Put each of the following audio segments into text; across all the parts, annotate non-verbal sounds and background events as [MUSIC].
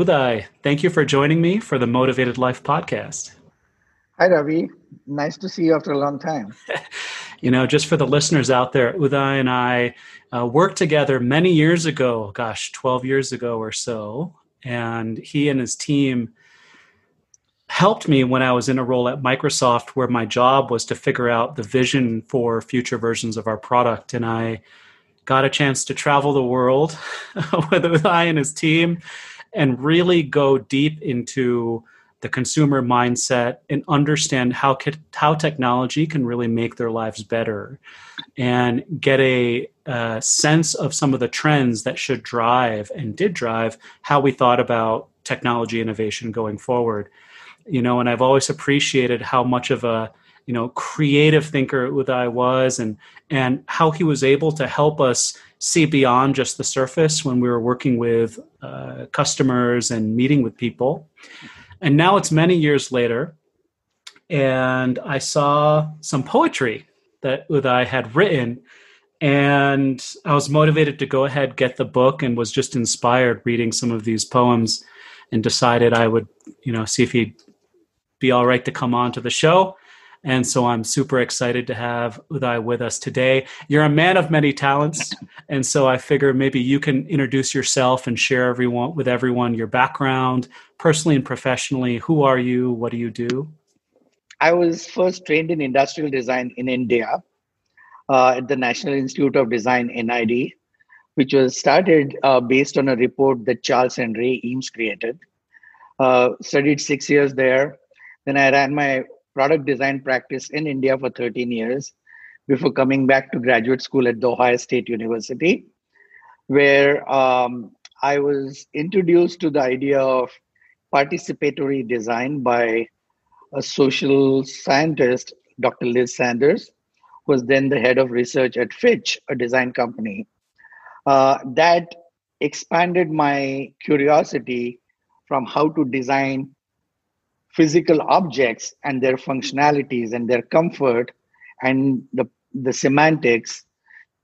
Uday. Thank you for joining me for the Motivated Life podcast. Hi, Ravi. Nice to see you after a long time. [LAUGHS] you know, just for the listeners out there, Uday and I uh, worked together many years ago, gosh, 12 years ago or so. And he and his team helped me when I was in a role at Microsoft where my job was to figure out the vision for future versions of our product. And I got a chance to travel the world [LAUGHS] with Uday and his team and really go deep into the consumer mindset and understand how how technology can really make their lives better and get a, a sense of some of the trends that should drive and did drive how we thought about technology innovation going forward. You know and i've always appreciated how much of a you know creative thinker Uday was and and how he was able to help us see beyond just the surface when we were working with uh, customers and meeting with people and now it's many years later, and I saw some poetry that Uday had written, and I was motivated to go ahead get the book, and was just inspired reading some of these poems, and decided I would, you know, see if he'd be all right to come on to the show. And so I'm super excited to have Uday with us today. You're a man of many talents. And so I figure maybe you can introduce yourself and share everyone with everyone your background, personally and professionally. Who are you? What do you do? I was first trained in industrial design in India uh, at the National Institute of Design, NID, which was started uh, based on a report that Charles and Ray Eames created. Uh, studied six years there. Then I ran my product design practice in India for 13 years before coming back to graduate school at The Ohio State University, where um, I was introduced to the idea of participatory design by a social scientist, Dr. Liz Sanders, who was then the head of research at Fitch, a design company. Uh, that expanded my curiosity from how to design physical objects and their functionalities and their comfort and the, the semantics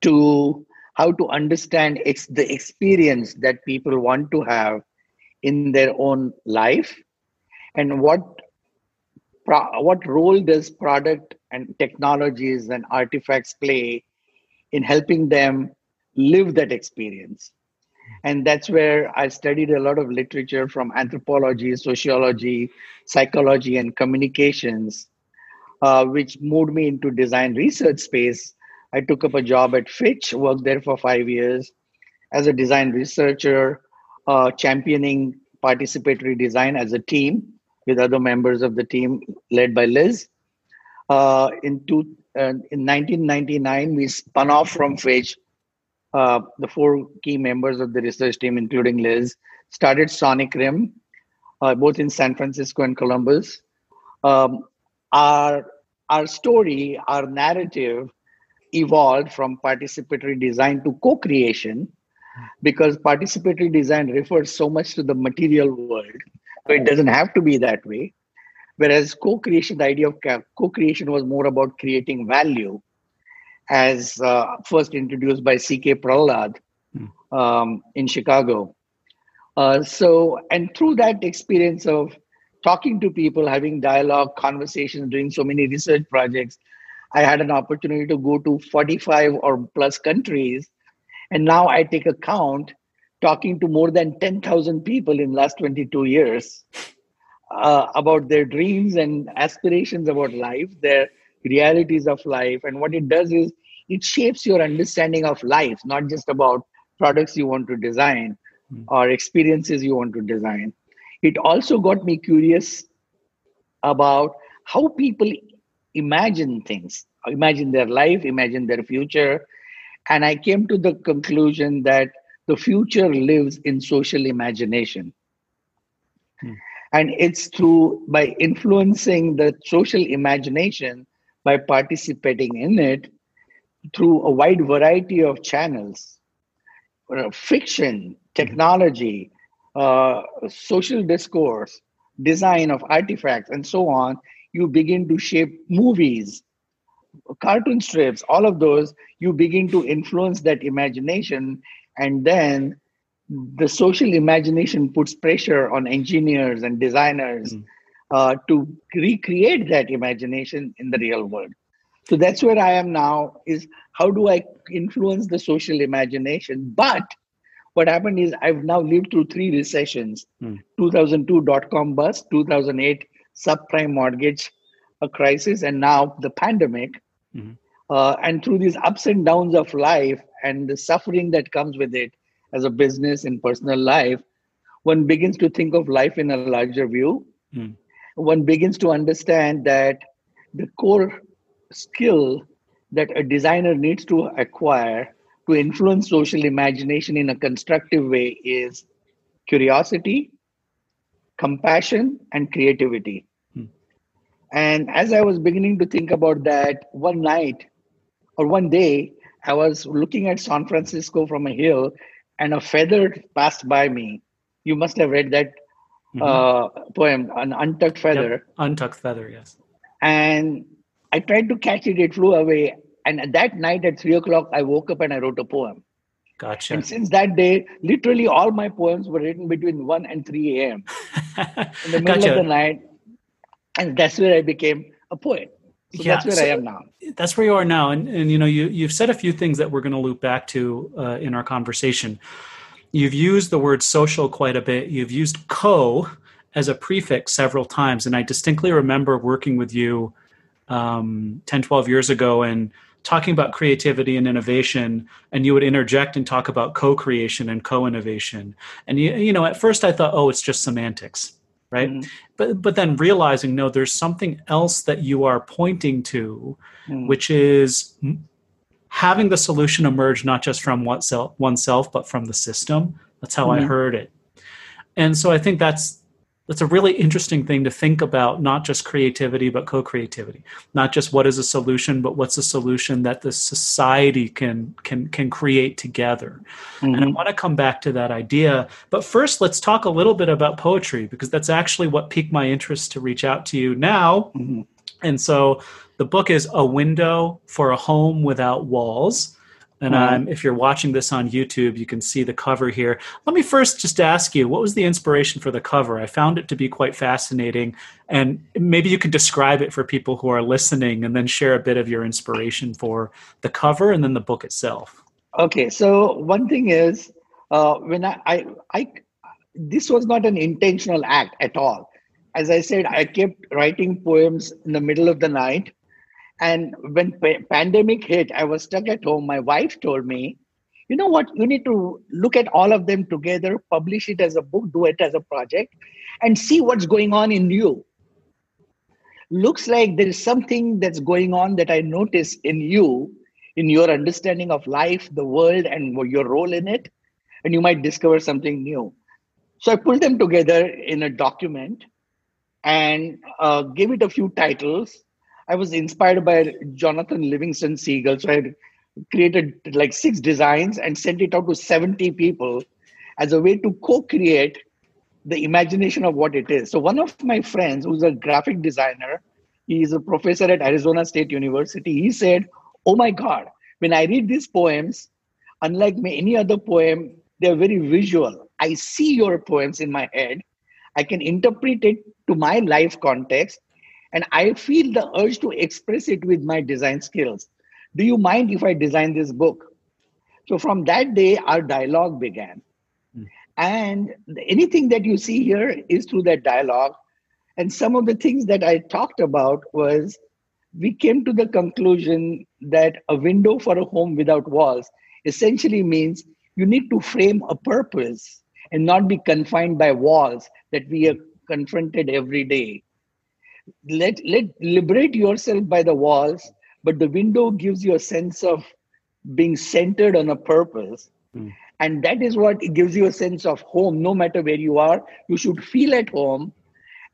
to how to understand ex- the experience that people want to have in their own life and what pro- what role does product and technologies and artifacts play in helping them live that experience and that's where i studied a lot of literature from anthropology sociology psychology and communications uh, which moved me into design research space. I took up a job at fitch worked there for five years as a design researcher uh, championing participatory design as a team with other members of the team led by liz. Uh, in, two, uh, in 1999 we spun off from fitch uh, the four key members of the research team, including Liz, started Sonic Rim, uh, both in San Francisco and Columbus. Um, our our story, our narrative, evolved from participatory design to co-creation, because participatory design refers so much to the material world, so it doesn't have to be that way. Whereas co-creation, the idea of co-creation was more about creating value as uh, first introduced by C.K. Prahalad hmm. um, in Chicago. Uh, so, and through that experience of talking to people, having dialogue, conversations, doing so many research projects, I had an opportunity to go to 45 or plus countries. And now I take account talking to more than 10,000 people in last 22 years uh, about their dreams and aspirations about life, their realities of life. And what it does is it shapes your understanding of life, not just about products you want to design mm. or experiences you want to design. It also got me curious about how people imagine things, imagine their life, imagine their future. And I came to the conclusion that the future lives in social imagination. Hmm. And it's through by influencing the social imagination by participating in it through a wide variety of channels uh, fiction, technology, uh, social discourse, design of artifacts, and so on. You begin to shape movies, cartoon strips, all of those. You begin to influence that imagination, and then the social imagination puts pressure on engineers and designers mm. Uh, to recreate that imagination in the real world so that's where i am now is how do i influence the social imagination but what happened is i've now lived through three recessions mm. 2002 dot-com bust 2008 subprime mortgage a crisis and now the pandemic mm-hmm. uh, and through these ups and downs of life and the suffering that comes with it as a business in personal life one begins to think of life in a larger view mm. One begins to understand that the core skill that a designer needs to acquire to influence social imagination in a constructive way is curiosity compassion and creativity hmm. and as I was beginning to think about that, one night or one day, I was looking at San Francisco from a hill and a feather passed by me. You must have read that mm-hmm. uh, poem, An Untucked Feather. Yep. Untucked Feather, yes. And I tried to catch it, it flew away. And that night at three o'clock, I woke up and I wrote a poem. Gotcha. And since that day, literally all my poems were written between 1 and 3 a.m. [LAUGHS] In the middle gotcha. of the night, and that's where I became a poet. So yeah, that's where so I am now. That's where you are now, and and you know you you've said a few things that we're going to loop back to uh, in our conversation. You've used the word social quite a bit. You've used co as a prefix several times, and I distinctly remember working with you um, 10, 12 years ago and talking about creativity and innovation and you would interject and talk about co-creation and co-innovation and you, you know at first i thought oh it's just semantics right mm-hmm. but but then realizing no there's something else that you are pointing to mm. which is having the solution emerge not just from oneself but from the system that's how mm-hmm. i heard it and so i think that's that's a really interesting thing to think about not just creativity but co-creativity not just what is a solution but what's a solution that the society can can can create together mm-hmm. and i mm-hmm. want to come back to that idea but first let's talk a little bit about poetry because that's actually what piqued my interest to reach out to you now mm-hmm. and so the book is a window for a home without walls and um, if you're watching this on YouTube, you can see the cover here. Let me first just ask you, what was the inspiration for the cover? I found it to be quite fascinating, and maybe you could describe it for people who are listening, and then share a bit of your inspiration for the cover and then the book itself. Okay, so one thing is uh, when I, I, I, this was not an intentional act at all. As I said, I kept writing poems in the middle of the night and when pa- pandemic hit, I was stuck at home. My wife told me, you know what, you need to look at all of them together, publish it as a book, do it as a project, and see what's going on in you. Looks like there is something that's going on that I notice in you, in your understanding of life, the world, and your role in it. And you might discover something new. So I pulled them together in a document and uh, gave it a few titles I was inspired by Jonathan Livingston Seagull. So I created like six designs and sent it out to 70 people as a way to co-create the imagination of what it is. So one of my friends who's a graphic designer, he's a professor at Arizona State University, he said, oh my God, when I read these poems, unlike any other poem, they're very visual. I see your poems in my head. I can interpret it to my life context and I feel the urge to express it with my design skills. Do you mind if I design this book? So from that day, our dialogue began. Mm. And anything that you see here is through that dialogue. And some of the things that I talked about was we came to the conclusion that a window for a home without walls essentially means you need to frame a purpose and not be confined by walls that we are confronted every day let let liberate yourself by the walls but the window gives you a sense of being centered on a purpose. Mm. and that is what gives you a sense of home. No matter where you are you should feel at home.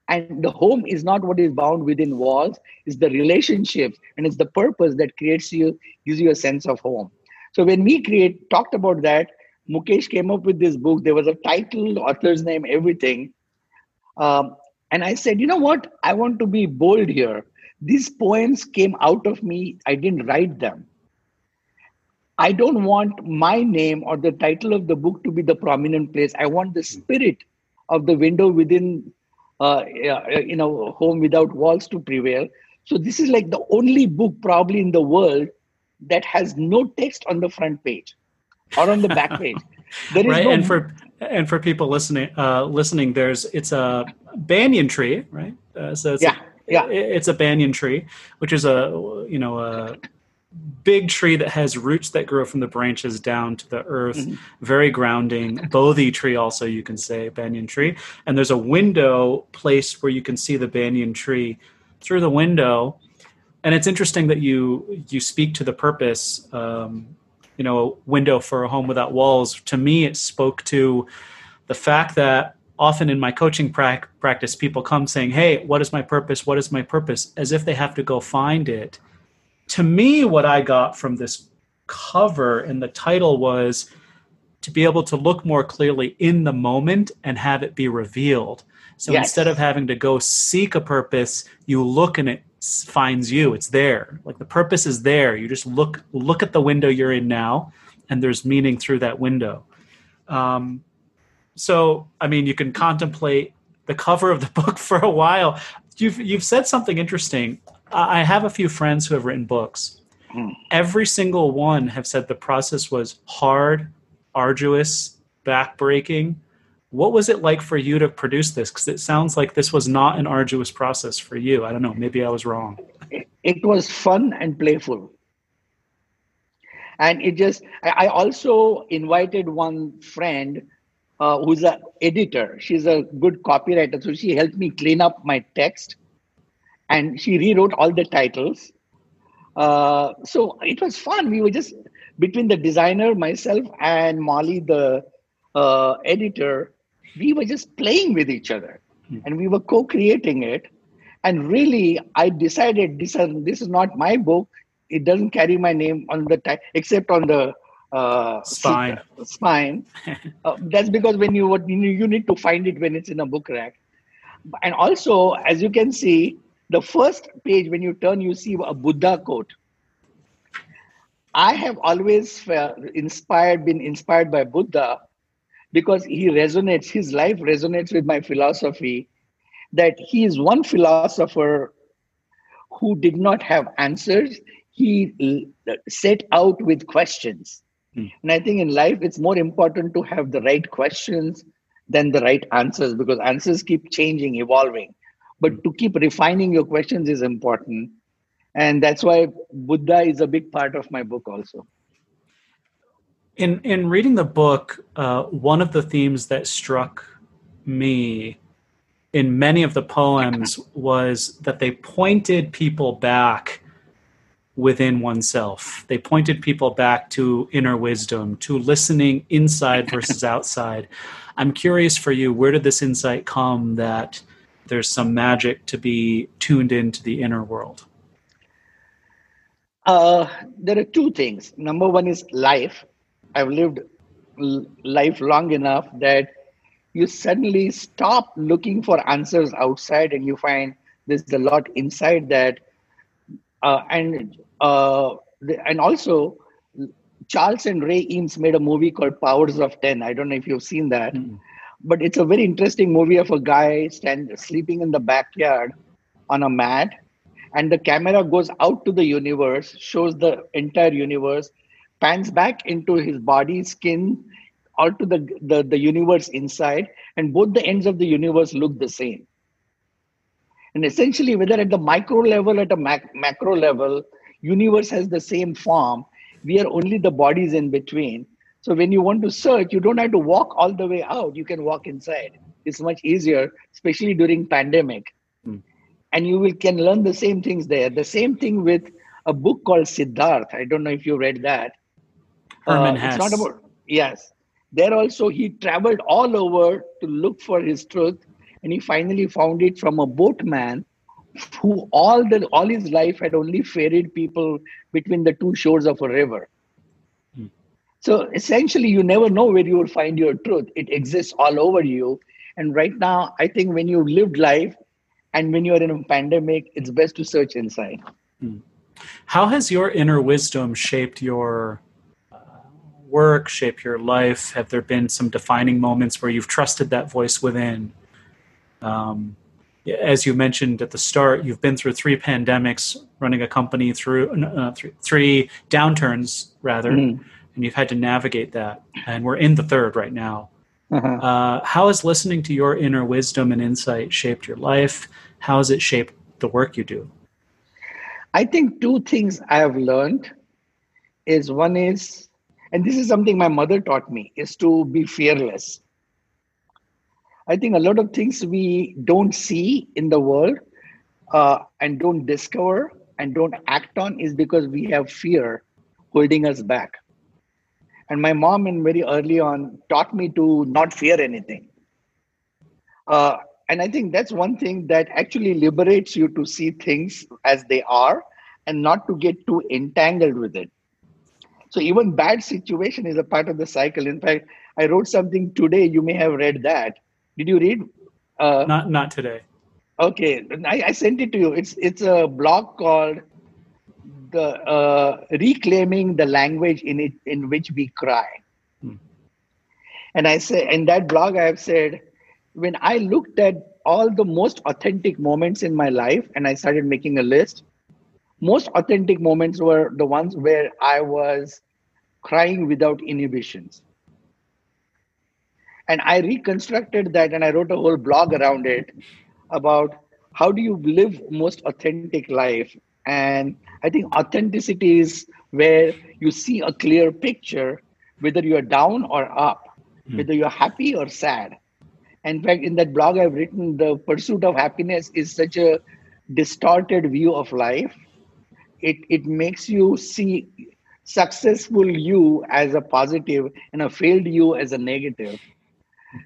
And the home is not what is bound within walls. It's the relationships and it's the purpose that creates you gives you a sense of home. So when we create talked about that mukesh came up with this book. There was a title author's name everything. Um, and I said, you know what? I want to be bold here. These poems came out of me. I didn't write them. I don't want my name or the title of the book to be the prominent place. I want the spirit of the window within, uh, you know, home without walls to prevail. So this is like the only book probably in the world that has no text on the front page or on the back page. There is [LAUGHS] right, no and for and for people listening, uh, listening, there's it's a banyan tree, right? Uh, so it's yeah, a, yeah, it's a banyan tree, which is a you know a big tree that has roots that grow from the branches down to the earth mm-hmm. very grounding bodhi tree also you can say banyan tree and there's a window place where you can see the banyan tree through the window and it's interesting that you you speak to the purpose um, you know a window for a home without walls. To me it spoke to the fact that often in my coaching pra- practice people come saying hey what is my purpose? What is my purpose? as if they have to go find it. To me what i got from this cover and the title was to be able to look more clearly in the moment and have it be revealed. So yes. instead of having to go seek a purpose you look and it finds you. It's there. Like the purpose is there. You just look look at the window you're in now and there's meaning through that window. Um, so i mean you can contemplate the cover of the [LAUGHS] book for a while. You've you've said something interesting. I have a few friends who have written books. Hmm. every single one have said the process was hard arduous backbreaking what was it like for you to produce this? Because it sounds like this was not an arduous process for you. I don't know. Maybe I was wrong. It was fun and playful. And it just, I also invited one friend uh, who's an editor. She's a good copywriter. So she helped me clean up my text and she rewrote all the titles. Uh, so it was fun. We were just between the designer, myself, and Molly, the uh, editor, we were just playing with each other. Hmm. and we were co-creating it. And really i decided this is, this is not my book. It doesn't carry my name on the tag except on the uh, spine. spine. [LAUGHS] Uh, that's because when you you need to find it when it's in a book rack. And also as you can see the first page when you turn you see a buddha quote. I have always inspired been inspired by buddha because he resonates, his life resonates with my philosophy that he is one philosopher who did not have answers. He set out with questions. Hmm. And I think in life, it's more important to have the right questions than the right answers because answers keep changing, evolving. But to keep refining your questions is important. And that's why Buddha is a big part of my book, also. In in reading the book, uh, one of the themes that struck me in many of the poems was that they pointed people back within oneself. They pointed people back to inner wisdom, to listening inside versus outside. I'm curious for you, where did this insight come that there's some magic to be tuned into the inner world? Uh, there are two things. Number one is life. I've lived life long enough that you suddenly stop looking for answers outside and you find there's a lot inside that uh, and uh, and also charles and ray eames made a movie called powers of 10 i don't know if you've seen that mm. but it's a very interesting movie of a guy stand, sleeping in the backyard on a mat and the camera goes out to the universe shows the entire universe pans back into his body, skin, or to the, the, the universe inside, and both the ends of the universe look the same. And essentially, whether at the micro level, at a mac- macro level, universe has the same form. We are only the bodies in between. So when you want to search, you don't have to walk all the way out. You can walk inside. It's much easier, especially during pandemic. Hmm. And you will can learn the same things there. The same thing with a book called Siddharth. I don't know if you read that. Uh, It's not about yes. There also he traveled all over to look for his truth, and he finally found it from a boatman who all the all his life had only ferried people between the two shores of a river. Hmm. So essentially, you never know where you will find your truth. It exists all over you. And right now, I think when you lived life and when you're in a pandemic, it's best to search inside. Hmm. How has your inner wisdom shaped your work, shape your life? Have there been some defining moments where you've trusted that voice within? Um, as you mentioned at the start, you've been through three pandemics, running a company through uh, three, three, downturns, rather, mm-hmm. and you've had to navigate that. And we're in the third right now. Uh-huh. Uh, how has listening to your inner wisdom and insight shaped your life? How has it shaped the work you do? I think two things I have learned is one is, and this is something my mother taught me, is to be fearless. I think a lot of things we don't see in the world uh, and don't discover and don't act on is because we have fear holding us back. And my mom, in very early on, taught me to not fear anything. Uh, and I think that's one thing that actually liberates you to see things as they are and not to get too entangled with it. So even bad situation is a part of the cycle. In fact, I wrote something today. You may have read that. Did you read? Uh, not not today. Okay, I, I sent it to you. It's it's a blog called the uh, reclaiming the language in it in which we cry. Hmm. And I say in that blog I have said when I looked at all the most authentic moments in my life and I started making a list, most authentic moments were the ones where I was crying without inhibitions. And I reconstructed that and I wrote a whole blog around it about how do you live most authentic life. And I think authenticity is where you see a clear picture, whether you're down or up, mm. whether you're happy or sad. In fact, in that blog I've written, the pursuit of happiness is such a distorted view of life it it makes you see successful you as a positive and a failed you as a negative.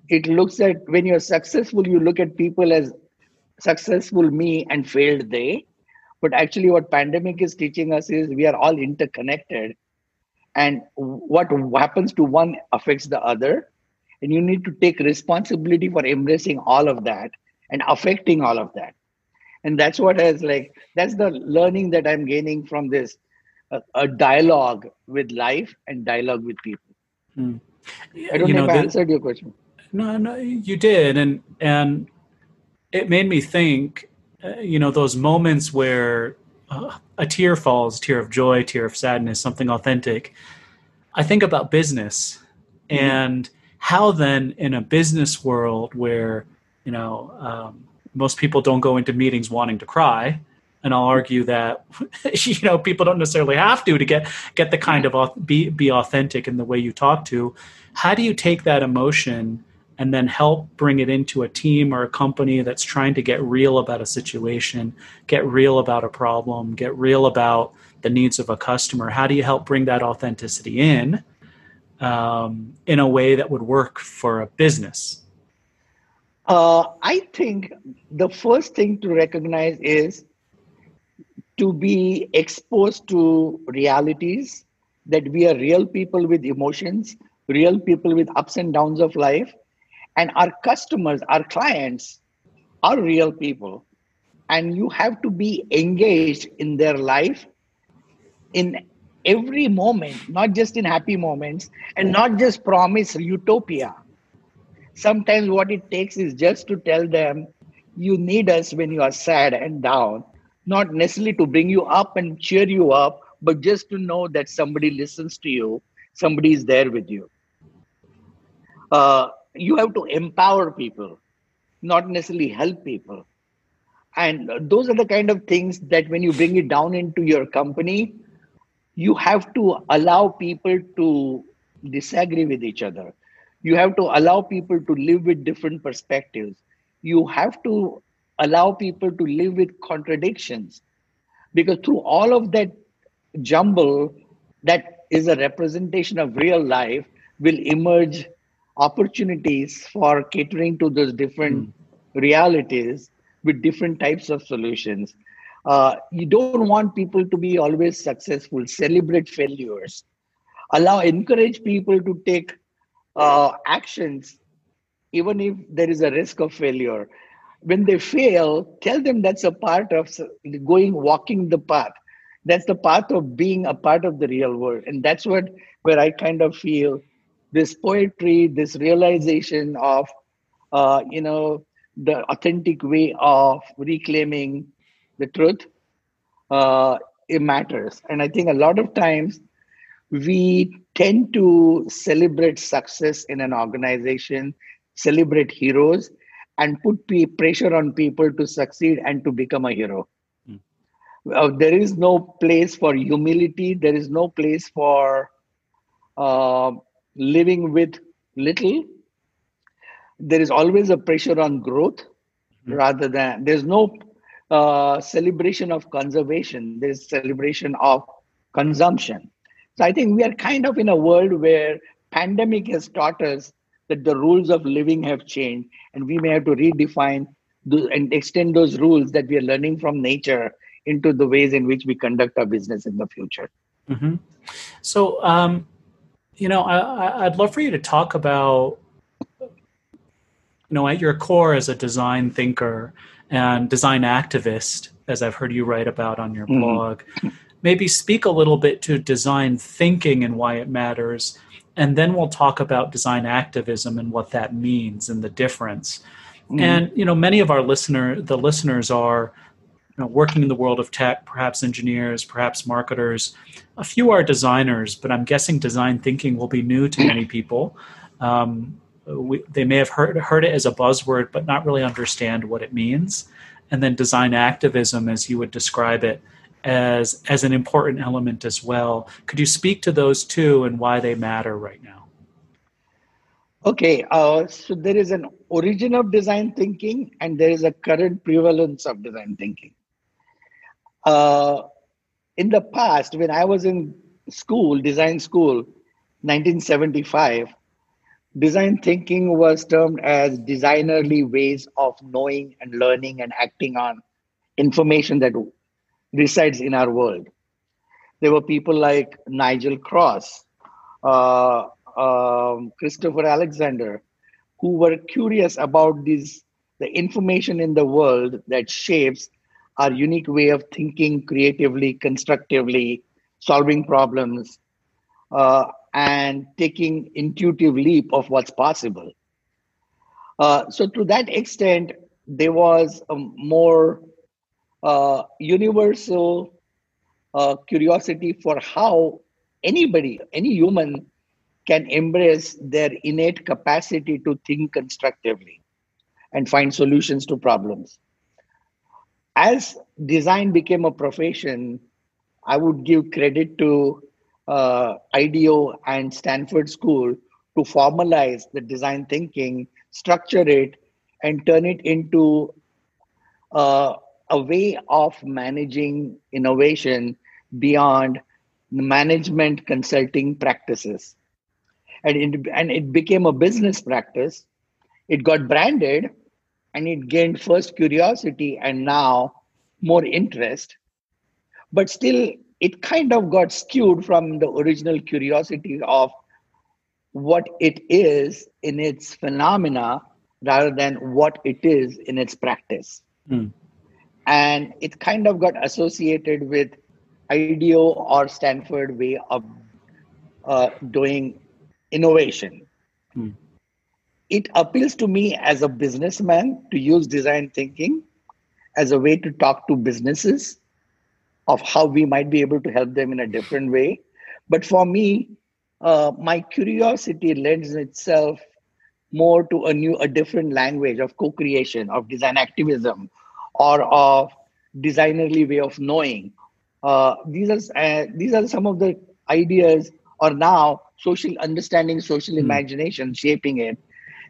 It looks at when you're successful you look at people as successful me and failed they. But actually what pandemic is teaching us is we are all interconnected. And what happens to one affects the other. And you need to take responsibility for embracing all of that and affecting all of that and that's what has like that's the learning that i'm gaining from this uh, a dialogue with life and dialogue with people hmm. i don't you know, if i the, answered your question no no you did and and it made me think uh, you know those moments where uh, a tear falls tear of joy tear of sadness something authentic i think about business mm-hmm. and how then in a business world where you know um, most people don't go into meetings wanting to cry and I'll argue that [LAUGHS] you know people don't necessarily have to to get get the kind of be be authentic in the way you talk to. How do you take that emotion and then help bring it into a team or a company that's trying to get real about a situation, get real about a problem, get real about the needs of a customer? How do you help bring that authenticity in um, in a way that would work for a business? Uh, I think the first thing to recognize is to be exposed to realities that we are real people with emotions, real people with ups and downs of life, and our customers, our clients are real people. And you have to be engaged in their life in every moment, not just in happy moments, and not just promise utopia sometimes what it takes is just to tell them you need us when you are sad and down. Not necessarily to bring you up and cheer you up but just to know that somebody listens to you somebody is there with you. Uh, you have to empower people not necessarily help people. And those are the kind of things that when you bring it down into your company you have to allow people to disagree with each other you have to allow people to live with different perspectives. You have to allow people to live with contradictions. Because through all of that jumble that is a representation of real life will emerge opportunities for catering to those different mm. realities with different types of solutions. Uh, you don't want people to be always successful celebrate failures. Allow encourage people to take uh, actions, even if there is a risk of failure. When they fail, tell them that's a part of going walking the path. that's the path of being a part of the real world and that's what where i kind of feel this poetry this realization of uh, you know the authentic way of reclaiming the truth uh, it matters and i think a lot of times we tend to celebrate success in an organization celebrate heroes and put pressure on people to succeed and to become a hero. Uh, there is no place for humility. There is no place for uh, living with little. There is always a pressure on growth mm-hmm. rather than there's no uh, celebration of conservation. There's celebration of consumption so i think we are kind of in a world where pandemic has taught us that the rules of living have changed and we may have to redefine the, and extend those rules that we are learning from nature into the ways in which we conduct our business in the future. Mm-hmm. So, um, you know, I, I'd love for you to talk about, you know, at your core as a design thinker and design activist, as I've heard you write about on your mm-hmm. blog, maybe speak a little bit to design thinking and why it matters. And then we'll talk about design activism and what that means and the difference. Mm-hmm. And you know, many of our listener, the listeners are you know, working in the world of tech, perhaps engineers, perhaps marketers. A few are designers, but I'm guessing design thinking will be new to many people. Um, we, they may have heard, heard it as a buzzword, but not really understand what it means. And then design activism, as you would describe it, as as an important element as well. Could you speak to those two and why they matter right now? Okay, uh, so there is an origin of design thinking, and there is a current prevalence of design thinking. Uh, in the past, when I was in school, design school, 1975, design thinking was termed as designerly ways of knowing and learning and acting on information that resides in our world. There were people like Nigel Cross, uh, um, Christopher Alexander, who were curious about this, the information in the world that shapes our unique way of thinking creatively, constructively, solving problems, uh, and taking intuitive leap of what's possible. Uh, so to that extent, there was a more uh, universal uh, curiosity for how anybody, any human, can embrace their innate capacity to think constructively and find solutions to problems. As design became a profession, I would give credit to uh, IDEO and Stanford School to formalize the design thinking, structure it, and turn it into uh, a way of managing innovation beyond management consulting practices. And it, and it became a business practice. It got branded and it gained first curiosity and now more interest but still it kind of got skewed from the original curiosity of what it is in its phenomena rather than what it is in its practice mm. And it kind of got associated with IDEO or stanford way of uh, doing innovation mm it appeals to me as a businessman to use design thinking as a way to talk to businesses of how we might be able to help them in a different way. But for me, uh, my curiosity lends itself more to a new, a different language of co-creation, of design activism, or of designerly way of knowing. Uh, these are uh, these are some of the ideas, or now social understanding, social mm. imagination shaping it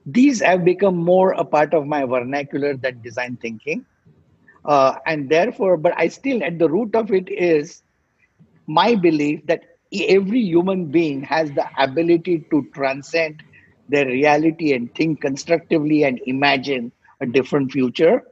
these have become more a part of my vernacular than design thinking uh, and therefore but i still at the root of it is my belief that every human being has the ability to transcend their reality and think constructively and imagine a different future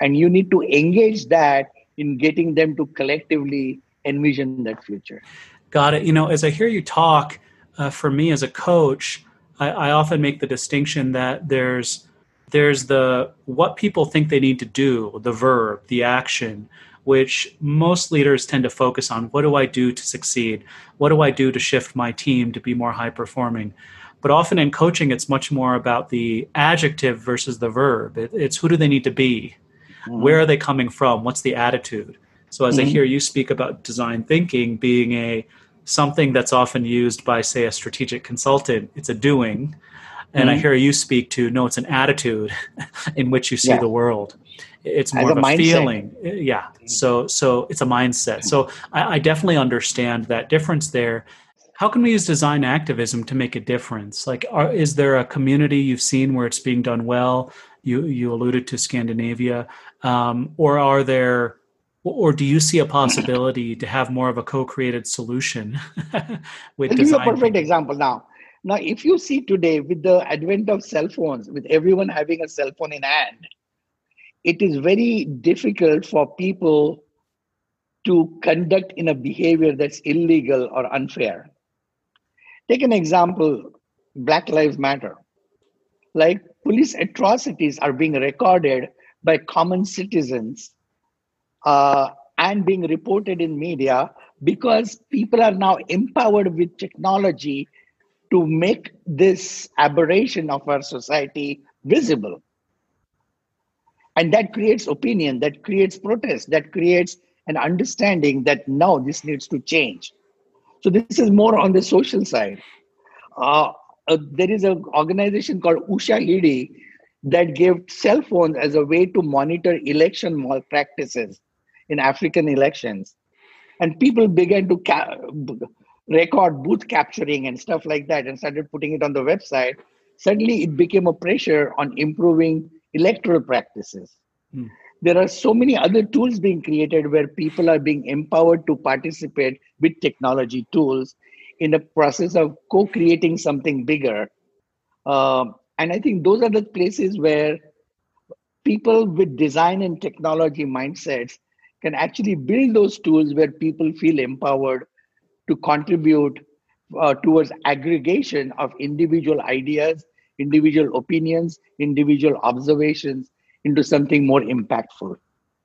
and you need to engage that in getting them to collectively envision that future got it you know as i hear you talk uh, for me as a coach I, I often make the distinction that there's there's the what people think they need to do, the verb, the action, which most leaders tend to focus on what do I do to succeed? What do I do to shift my team to be more high performing? But often in coaching, it's much more about the adjective versus the verb. It, it's who do they need to be? Mm-hmm. Where are they coming from? What's the attitude? So as mm-hmm. I hear you speak about design thinking being a something that's often used by, say, a strategic consultant, it's a doing. And mm-hmm. I hear you speak to no, it's an attitude [LAUGHS] in which you see yeah. the world. It's more As of a, a feeling. Yeah. So so it's a mindset. So I, I definitely understand that difference there how can we use design activism to make a difference like are, is there a community you've seen where it's being done well you you alluded to scandinavia um, or are there or do you see a possibility to have more of a co-created solution [LAUGHS] with I'll give you a perfect example now. Now if you see today with the advent of cell phones with everyone having a cell phone in hand it is very difficult for people to conduct in a behavior that's illegal or unfair. Take an example black lives matter. Like police atrocities are being recorded by common citizens uh, and being reported in media because people are now empowered with technology to make this aberration of our society visible. And that creates opinion, that creates protest, that creates an understanding that now this needs to change. So this is more on the social side. Uh, uh, there is an organization called Ushahidi that gave cell phones as a way to monitor election malpractices in African elections. And people began to ca- record booth capturing and stuff like that and started putting it on the website. Suddenly, it became a pressure on improving electoral practices. Hmm. There are so many other tools being created where people are being empowered to participate with technology tools in the process of co creating something bigger. Um, and I think those are the places where people with design and technology mindsets can actually build those tools where people feel empowered to contribute uh, towards aggregation of individual ideas, individual opinions, individual observations into something more impactful.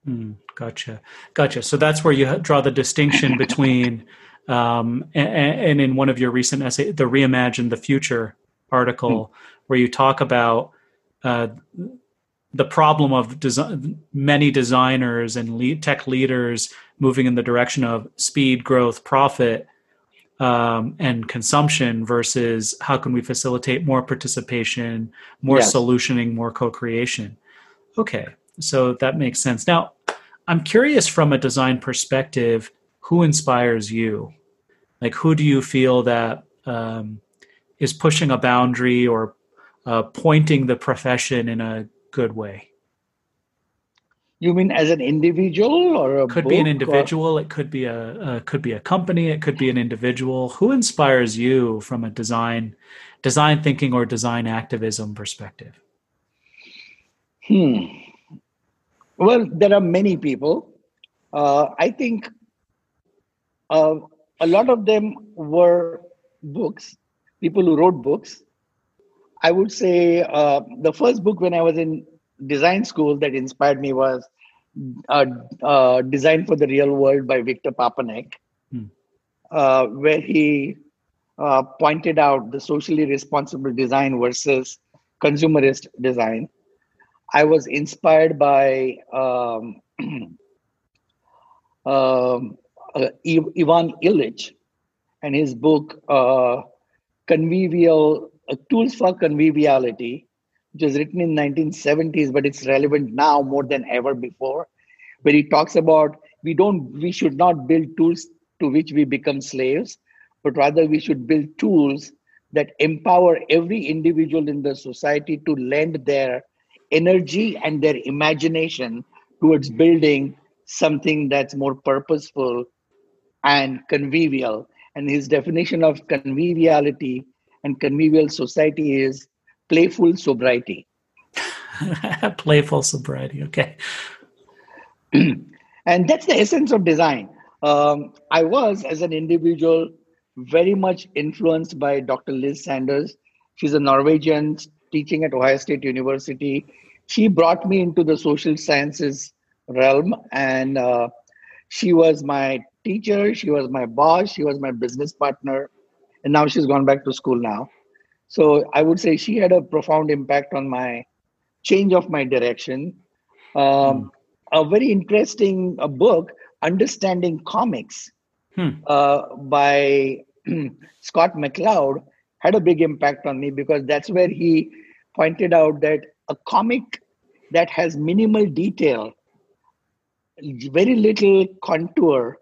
Mm, gotcha, gotcha. So that's where you draw the distinction [LAUGHS] between, um, and, and, in one of your recent essay, the Reimagine the Future article, mm. Where you talk about uh, the problem of design, many designers and lead, tech leaders moving in the direction of speed, growth, profit, um, and consumption versus how can we facilitate more participation, more yes. solutioning, more co-creation. Okay, so that makes sense. Now, I'm curious from a design perspective, who inspires you? Like, who do you feel that um, is pushing a boundary or uh, pointing the profession in a good way. You mean as an individual or a could be an individual? Or? It could be a, a could be a company. It could be an individual. Who inspires you from a design design thinking or design activism perspective? Hmm. Well, there are many people. Uh, I think uh, a lot of them were books, people who wrote books, I would say uh, the first book when I was in design school that inspired me was uh, uh, Design for the Real World by Victor Papanek, hmm. Uh, where he uh, pointed out the socially responsible design versus consumerist design. I was inspired by um, [CLEARS THROAT] um, uh, Ivan Illich and his book, Convivial uh, tools for conviviality, which was written in 1970s, but it's relevant now more than ever before, where he talks about we don't we should not build tools to which we become slaves, but rather we should build tools that empower every individual in the society to lend their energy and their imagination towards building something that's more purposeful and convivial. And his definition of conviviality and convivial society is playful sobriety. [LAUGHS] playful sobriety, okay. [CLEARS THROAT] and that's the essence of design. Um, I was, as an individual, very much influenced by Dr. Liz Sanders. She's a Norwegian teaching at Ohio State University. She brought me into the social sciences realm, and uh, she was my teacher, she was my boss, she was my business partner, and now she's gone back to school now. So I would say she had a profound impact on my change of my direction. Um, mm. A very interesting uh, book, Understanding Comics, hmm. uh, by [CLEARS THROAT] Scott McCloud, had a big impact on me because that's where he pointed out that a comic that has minimal detail, very little contour,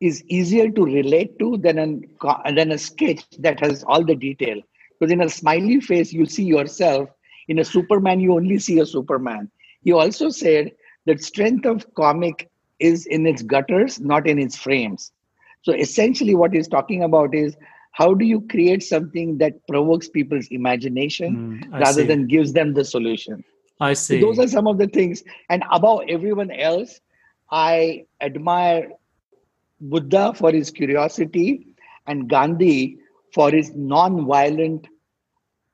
is easier to relate to than a, than a sketch that has all the detail. Because in a smiley face, you see yourself. In a Superman, you only see a Superman. He also said that strength of comic is in its gutters, not in its frames. So essentially, what he's talking about is how do you create something that provokes people's imagination mm, rather see. than gives them the solution? I see. So those are some of the things. And above everyone else, I admire Buddha for his curiosity and Gandhi for his non-violent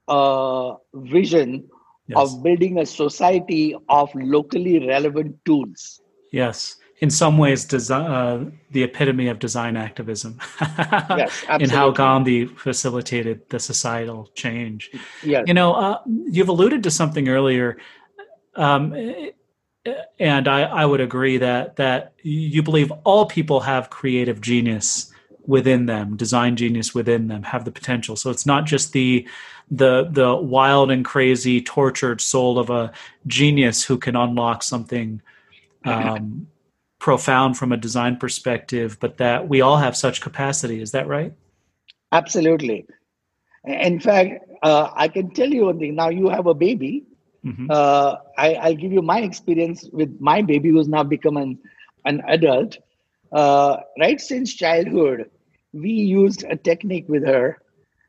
uh, vision yes. of building a society of locally relevant tools. Yes, in some ways, design, uh, the epitome of design activism. [LAUGHS] yes, in how Gandhi facilitated the societal change. Yes. You know, uh, you've alluded to something earlier. Um, and I, I would agree that that you believe all people have creative genius within them, design genius within them, have the potential. So it's not just the the the wild and crazy, tortured soul of a genius who can unlock something um, profound from a design perspective, but that we all have such capacity. Is that right? Absolutely. In fact, uh, I can tell you. Now you have a baby Mm-hmm. Uh, I, will give you my experience with my baby who's now become an, an adult. Uh, right since childhood, we used a technique with her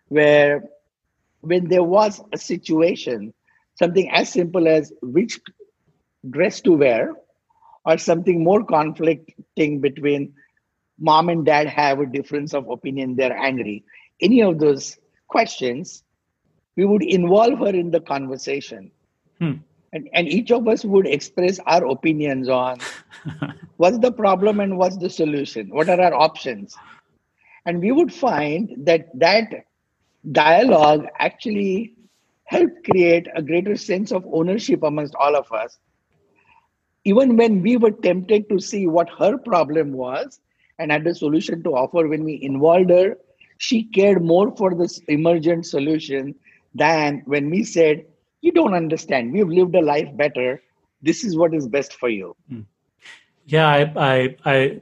where when there was a situation, something as simple as which dress to wear, or something more conflicting between mom and dad have a difference of opinion, they're angry. Any of those questions, we would involve her in the conversation Hmm. And, and each of us would express our opinions on [LAUGHS] what's the problem and what's the solution what are our options and we would find that that dialogue actually helped create a greater sense of ownership amongst all of us even when we were tempted to see what her problem was and had a solution to offer when we involved her she cared more for this emergent solution than when we said you don't understand. We've lived a life better. This is what is best for you. Hmm. Yeah, I, I, I,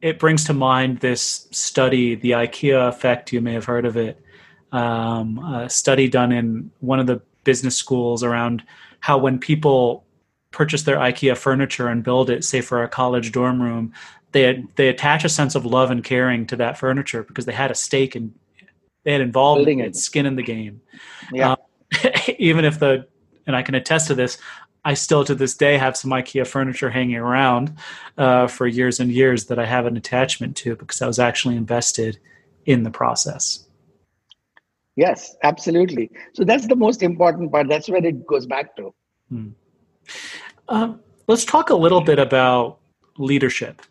it brings to mind this study, the IKEA effect. You may have heard of it. Um, a study done in one of the business schools around how when people purchase their IKEA furniture and build it, say for a college dorm room, they they attach a sense of love and caring to that furniture because they had a stake in, they had involved it. skin in the game. Yeah. Um, [LAUGHS] even if the and I can attest to this, I still to this day have some IKEA furniture hanging around uh, for years and years that I have an attachment to because I was actually invested in the process. Yes, absolutely. So that's the most important part. That's where it goes back to. Hmm. Um, let's talk a little bit about leadership.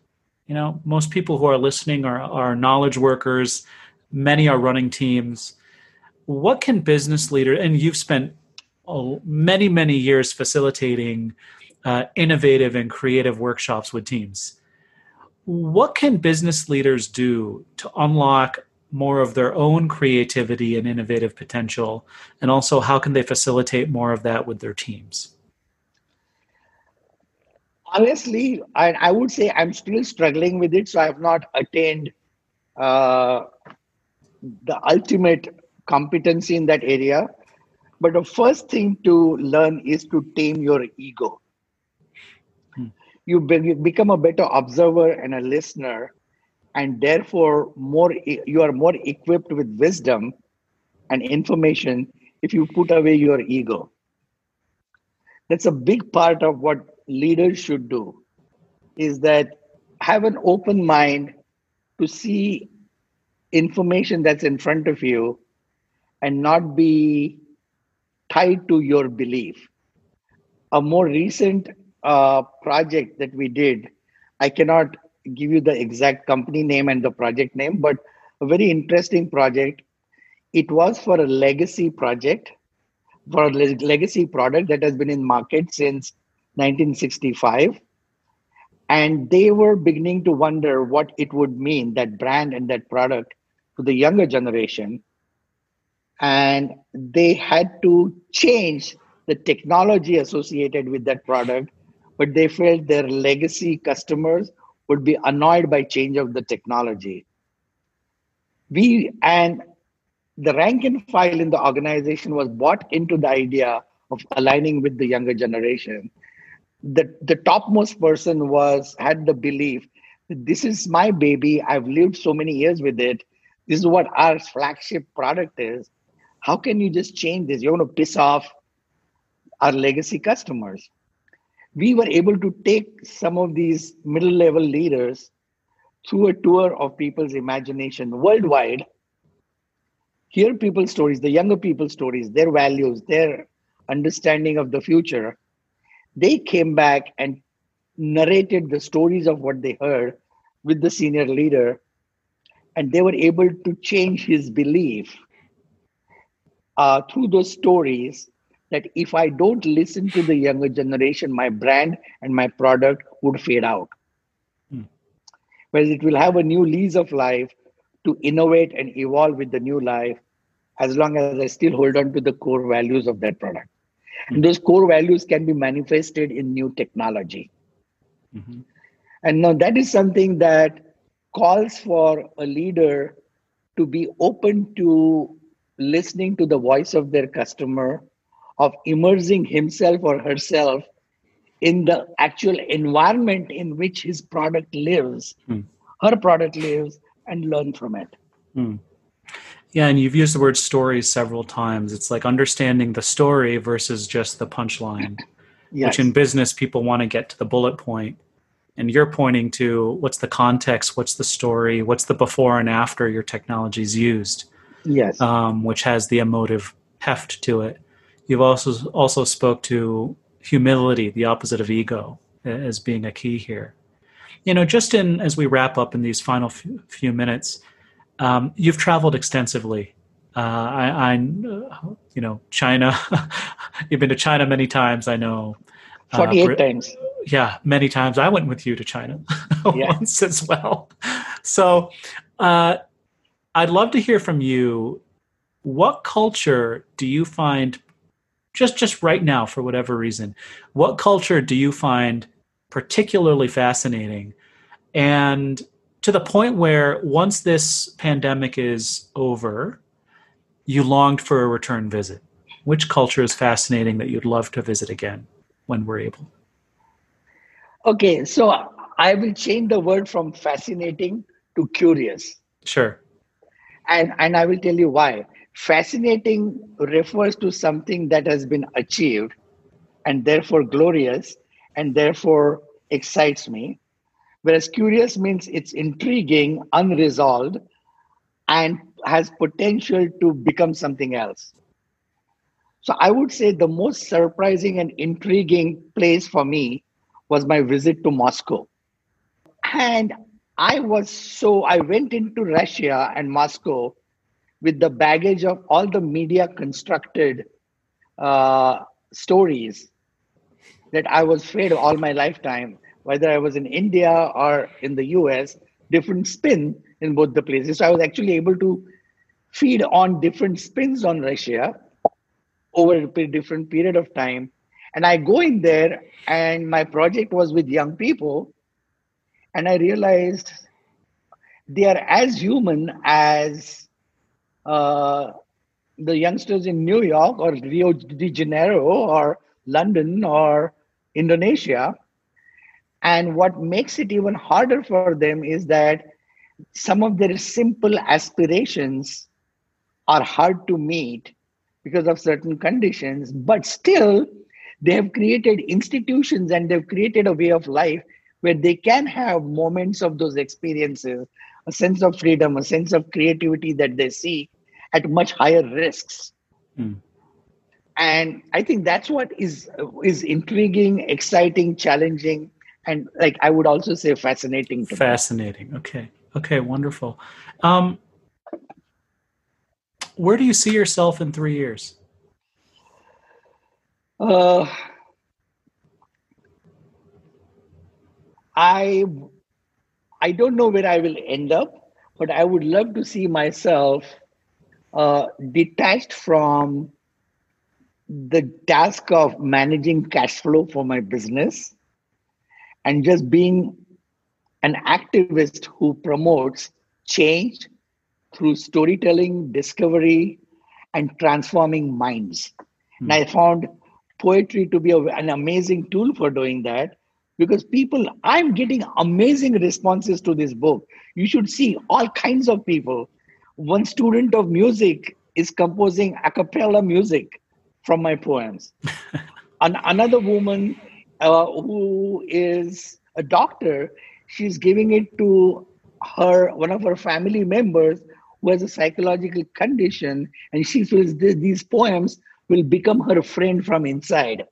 You know, most people who are listening are, are knowledge workers. Many are running teams what can business leaders and you've spent oh, many many years facilitating uh, innovative and creative workshops with teams. What can business leaders do to unlock more of their own creativity and innovative potential? And also how can they facilitate more of that with their teams? Honestly i, I would say i'm still struggling with it so i have not attained uh, the ultimate competency in that area. But the first thing to learn is to tame your ego. Hmm. You, be, you become a better observer and a listener, and therefore more you are more equipped with wisdom and information if you put away your ego. That's a big part of what leaders should do. Is that have an open mind to see information that's in front of you and not be tied to your belief. A more recent uh, project that we did I cannot give you the exact company name and the project name, but a very interesting project. It was for a legacy project, for a legacy product that has been in market since 1965. And they were beginning to wonder what it would mean, that brand and that product, to the younger generation. And they had to change the technology associated with that product, but they felt their legacy customers would be annoyed by change of the technology. We and the rank and file in the organization was bought into the idea of aligning with the younger generation. The, the topmost person was had the belief that this is my baby. I've lived so many years with it. This is what our flagship product is. How can you just change this? You're going to piss off our legacy customers. We were able to take some of these middle level leaders through a tour of people's imagination worldwide hear people's stories the younger people's stories their values their understanding of the future. They came back and narrated the stories of what they heard with the senior leader and they were able to change his belief uh, through those stories that if I don't listen to the younger generation, my brand and my product would fade out. Hmm. Whereas it will have a new lease of life to innovate and evolve with the new life as long as I still hold on to the core values of that product. Hmm. And those core values can be manifested in new technology. Mm-hmm. And now that is something that calls for a leader to be open to listening to the voice of their customer of immersing himself or herself in the actual environment in which his product lives, hmm. her product lives, and learn from it. Hmm. Yeah, and you've used the word story several times. It's like understanding the story versus just the punchline, yes. which in business people want to get to the bullet point. And you're pointing to what's the context, what's the story, what's the before and after your technology is used. Yes. Um, which has the emotive heft to it. You've also also spoke to humility, the opposite of ego, as being a key here. You know, just in as we wrap up in these final few, few minutes, um, you've traveled extensively. Uh, I, I, you know, China. [LAUGHS] you've been to China many times. I know. Uh, Forty-eight times. Yeah, many times. I went with you to China [LAUGHS] once as well. So, uh, I'd love to hear from you. What culture do you find just just right now for whatever reason what culture do you find particularly fascinating? And to the point where once this pandemic is over you longed for a return visit. Which culture is fascinating that you'd love to visit again when we're able? Okay so i will change the word from fascinating to curious. Sure and and i will tell you why Fascinating refers to something that has been achieved and therefore glorious and therefore excites me. Whereas curious means it's intriguing, unresolved, and has potential to become something else. So I would say the most surprising and intriguing place for me was my visit to Moscow. And I was so, I went into Russia and Moscow with the baggage of all the media constructed uh, stories that I was fed all my lifetime, whether I was in India or in the US, different spin in both the places. So I was actually able to feed on different spins on Russia over a different period of time. And I go in there, and my project was with young people, and I realized they are as human as uh, the youngsters in New York or Rio de Janeiro or London or Indonesia. And what makes it even harder for them is that some of their simple aspirations are hard to meet because of certain conditions, but still they have created institutions and they've created a way of life where they can have moments of those experiences, a sense of freedom, a sense of creativity that they see at much higher risks. Mm. And I think that's what is is intriguing, exciting, challenging, and like I would also say fascinating. fascinating. Me. Okay. Okay. Wonderful. Um, where do you see yourself in three years? Uh, I I don't know where I will end up, but I would love to see myself uh, detached from the task of managing cash flow for my business and just being an activist who promotes change through storytelling, discovery, and transforming minds. Mm. And I found poetry to be a, an amazing tool for doing that because people, I'm getting amazing responses to this book. You should see all kinds of people. One student of music is composing a cappella music from my poems. [LAUGHS] An, another woman uh, who is a doctor, she's giving it to her one of her family members who has a psychological condition, and she feels this, these poems will become her friend from inside.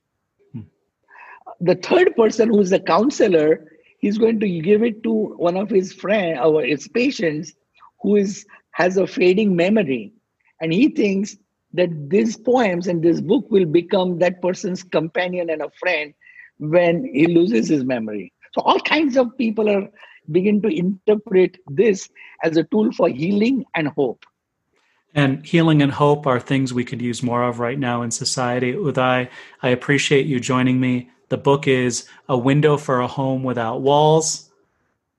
The third person, who is a counselor, he's going to give it to one of his friend or his patients who is has a fading memory, and he thinks that these poems and this book will become that person's companion and a friend when he loses his memory. So all kinds of people are begin to interpret this as a tool for healing and hope. And healing and hope are things we could use more of right now in society. Uday, I appreciate you joining me. The book is A Window for a Home Without Walls,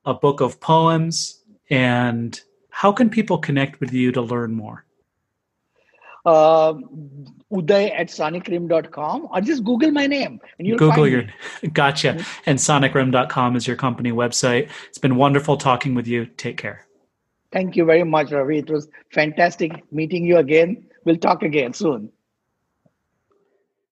a book of poems. And how can people connect with you to learn more? uh, uday at sonicrim.com or just google my name and you'll google your [LAUGHS] gotcha. Mm-hmm. and sonicrim.com is your company website. It's been wonderful talking with you. Take care. Thank you very much ravi. It was fantastic meeting you again. We'll talk again soon